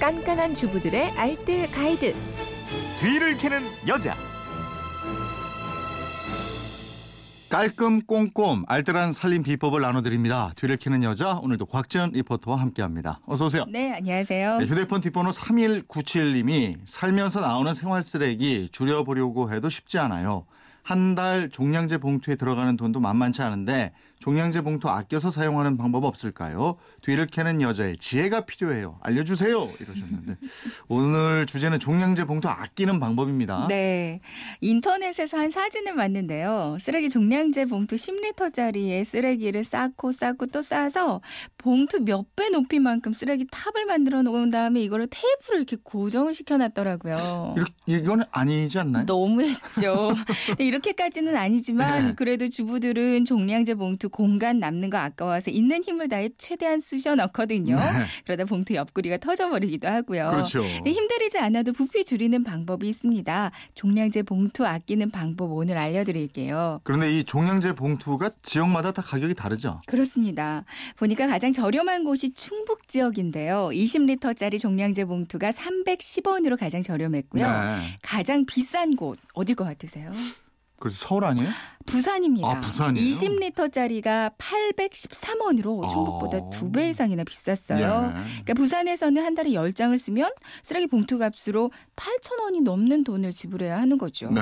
깐깐한 주부들의 알뜰 가이드. 뒤를 캐는 여자. 깔끔 꼼꼼 알뜰한 살림 비법을 나눠드립니다. 뒤를 캐는 여자 오늘도 곽지연 리포터와 함께합니다. 어서 오세요. 네, 안녕하세요. 네, 휴대폰 뒷번호 3197님이 살면서 나오는 생활 쓰레기 줄여보려고 해도 쉽지 않아요. 한 달 종량제 봉투에 들어가는 돈도 만만치 않은데 종량제 봉투 아껴서 사용하는 방법 없을까요? 뒤를 캐는 여자의 지혜가 필요해요. 알려주세요. 이러셨는데 오늘 주제는 종량제 봉투 아끼는 방법입니다. 네. 인터넷에서 한 사진을 봤는데요. 쓰레기 종량제 봉투 10리터짜리의 쓰레기를 쌓고 쌓고 또 쌓아서 봉투 몇 배 높이만큼 쓰레기 탑을 만들어 놓은 다음에 이거를 테이프로 이렇게 고정을 시켜놨더라고요. 이거는 아니지 않나요? 너무했죠. 이렇게까지는 아니지만 네. 그래도 주부들은 종량제 봉투 공간 남는 거 아까워서 있는 힘을 다해 최대한 쑤셔 넣거든요. 네. 그러다 봉투 옆구리가 터져버리기도 하고요. 그렇죠. 힘들이지 않아도 부피 줄이는 방법이 있습니다. 종량제 봉투 아끼는 방법 오늘 알려드릴게요. 그런데 이 종량제 봉투가 지역마다 다 가격이 다르죠? 그렇습니다. 보니까 가장 저렴한 곳이 충북 지역인데요. 20리터짜리 종량제 봉투가 310원으로 가장 저렴했고요. 네. 가장 비싼 곳 어딜 것 같으세요? 그래서 서울 아니에요? 부산입니다. 아, 부산이에요? 20리터짜리가 813원으로 충북보다 어. 두배 이상이나 비쌌어요. 예. 그러니까 부산에서는 한 달에 10장을 쓰면 쓰레기 봉투 값으로 8천 원이 넘는 돈을 지불해야 하는 거죠. 네.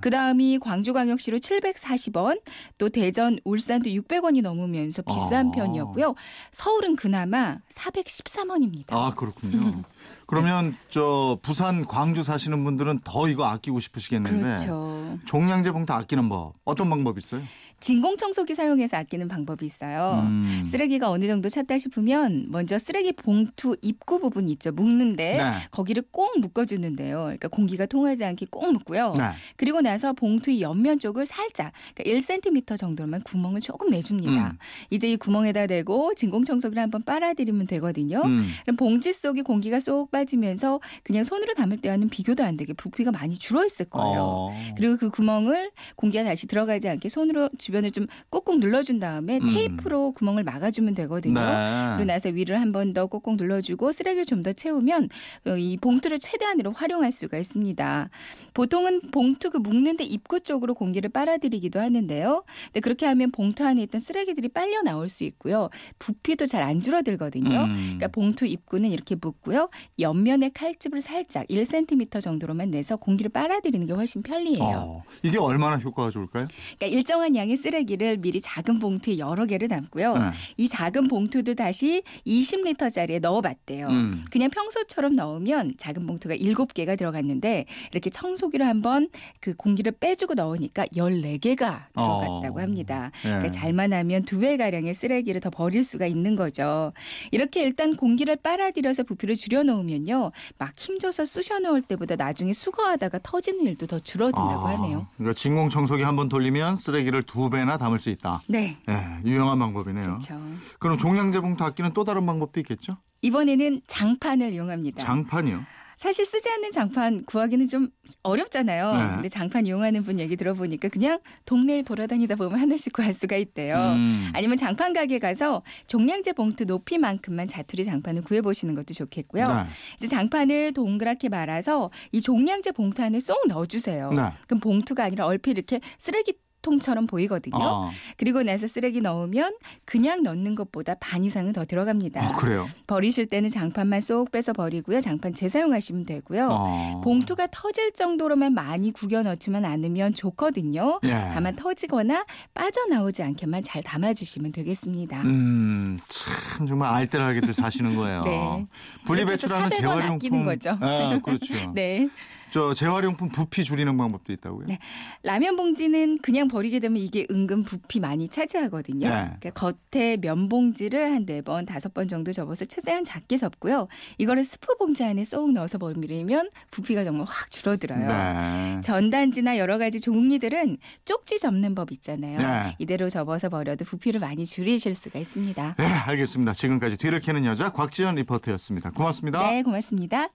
그 다음이 광주광역시로 740원, 또 대전, 울산도 600원이 넘으면서 비싼 아. 편이었고요. 서울은 그나마 413원입니다. 아 그렇군요. 그러면 저 부산, 광주 사시는 분들은 더 이거 아끼고 싶으시겠는데 그렇죠. 종량제 봉투 아끼는 법 어떤 방법 있어요? 진공청소기 사용해서 아끼는 방법이 있어요. 음. 쓰레기가 어느 정도 찼다 싶으면 먼저 쓰레기 봉투 입구 부분 있죠. 묶는데 네. 거기를 꼭 묶어주는데요. 그러니까 공기가 통하지 않게 꼭 묶고요. 네. 그리고 나서 봉투의 옆면 쪽을 살짝 그러니까 1cm 정도로만 구멍을 조금 내줍니다. 음. 이제 이 구멍에다 대고 진공청소기를 한번 빨아들이면 되거든요. 음. 그럼 봉지 속에 공기가 쏙 빠지면서 그냥 손으로 담을 때와는 비교도 안 되게 부피가 많이 줄어 있을 거예요. 어. 그리고 그 구멍을 공기가 다시 들어가지 않게 손으로 주변을 좀 꾹꾹 눌러준 다음에 음. 테이프로 구멍을 막아주면 되거든요. 네. 그리고 나서 위를 한 번 더 꾹꾹 눌러주고 쓰레기를 좀 더 채우면 어, 이 봉투를 최대한으로 활용할 수가 있습니다. 보통은 봉투 그 묶는데 입구 쪽으로 공기를 빨아들이기도 하는데요. 근데 그렇게 하면 봉투 안에 있던 쓰레기들이 빨려 나올 수 있고요. 부피도 잘 안 줄어들거든요. 음. 그러니까 봉투 입구는 이렇게 묶고요. 옆면에 칼집을 살짝 1cm 정도로만 내서 공기를 빨아들이는 게 훨씬 편리해요. 어. 이게 얼마나 효과가 좋을까요? 그러니까 일정한 양의 쓰레기를 미리 작은 봉투에 여러 개를 담고요. 네. 이 작은 봉투도 다시 20리터짜리에 넣어봤대요. 음. 그냥 평소처럼 넣으면 작은 봉투가 7개가 들어갔는데 이렇게 청소기로 한번 그 공기를 빼주고 넣으니까 14개가 들어갔다고 어. 합니다. 네. 그러니까 잘만 하면 두 배가량의 쓰레기를 더 버릴 수가 있는 거죠. 이렇게 일단 공기를 빨아들여서 부피를 줄여놓으면요. 막 힘줘서 쑤셔 넣을 때보다 나중에 수거하다가 터지는 일도 더 줄어든다고 아, 하네요. 그러니까 진공청소기 한 번 돌리면 쓰레기를 두 배나 담을 수 있다. 네. 네, 유용한 방법이네요. 그렇죠. 그럼 종량제 봉투 아끼는 또 다른 방법도 있겠죠? 이번에는 장판을 이용합니다. 장판이요. 사실 쓰지 않는 장판 구하기는 좀 어렵잖아요. 네. 근데 장판 이용하는 분 얘기 들어보니까 그냥 동네에 돌아다니다 보면 하나씩 구할 수가 있대요. 음. 아니면 장판 가게 가서 종량제 봉투 높이만큼만 자투리 장판을 구해 보시는 것도 좋겠고요. 네. 이제 장판을 동그랗게 말아서 이 종량제 봉투 안에 쏙 넣어주세요. 네. 그럼 봉투가 아니라 얼핏 이렇게 쓰레기 통처럼 보이거든요. 아, 그리고 나서 쓰레기 넣으면 그냥 넣는 것보다 반 이상은 더 들어갑니다. 아, 그래요? 버리실 때는 장판만 쏙 빼서 버리고요. 장판 재사용하시면 되고요. 어. 봉투가 터질 정도로만 많이 구겨 넣지만 않으면 좋거든요. 예. 다만 터지거나 빠져나오지 않게만 잘 담아주시면 되겠습니다. 음, 참 정말 알뜰하게들 사시는 거예요. 네. 분리배출하는 이렇게 해서 400원 재활용품. 아끼는 거죠. 아, 그렇죠. 네. 저 재활용품 부피 줄이는 방법도 있다고요? 네. 라면 봉지는 그냥 버리게 되면 이게 은근 부피 많이 차지하거든요. 네. 그러니까 겉에 면 봉지를 한 네 번, 다섯 번 정도 접어서 최대한 작게 접고요. 이거를 스프 봉지 안에 쏙 넣어서 버리면 부피가 정말 확 줄어들어요. 네. 전단지나 여러 가지 종이들은 쪽지 접는 법 있잖아요. 네. 이대로 접어서 버려도 부피를 많이 줄이실 수가 있습니다. 네, 알겠습니다. 지금까지 뒤를 캐는 여자 곽지연 리포터였습니다. 고맙습니다. 네, 고맙습니다.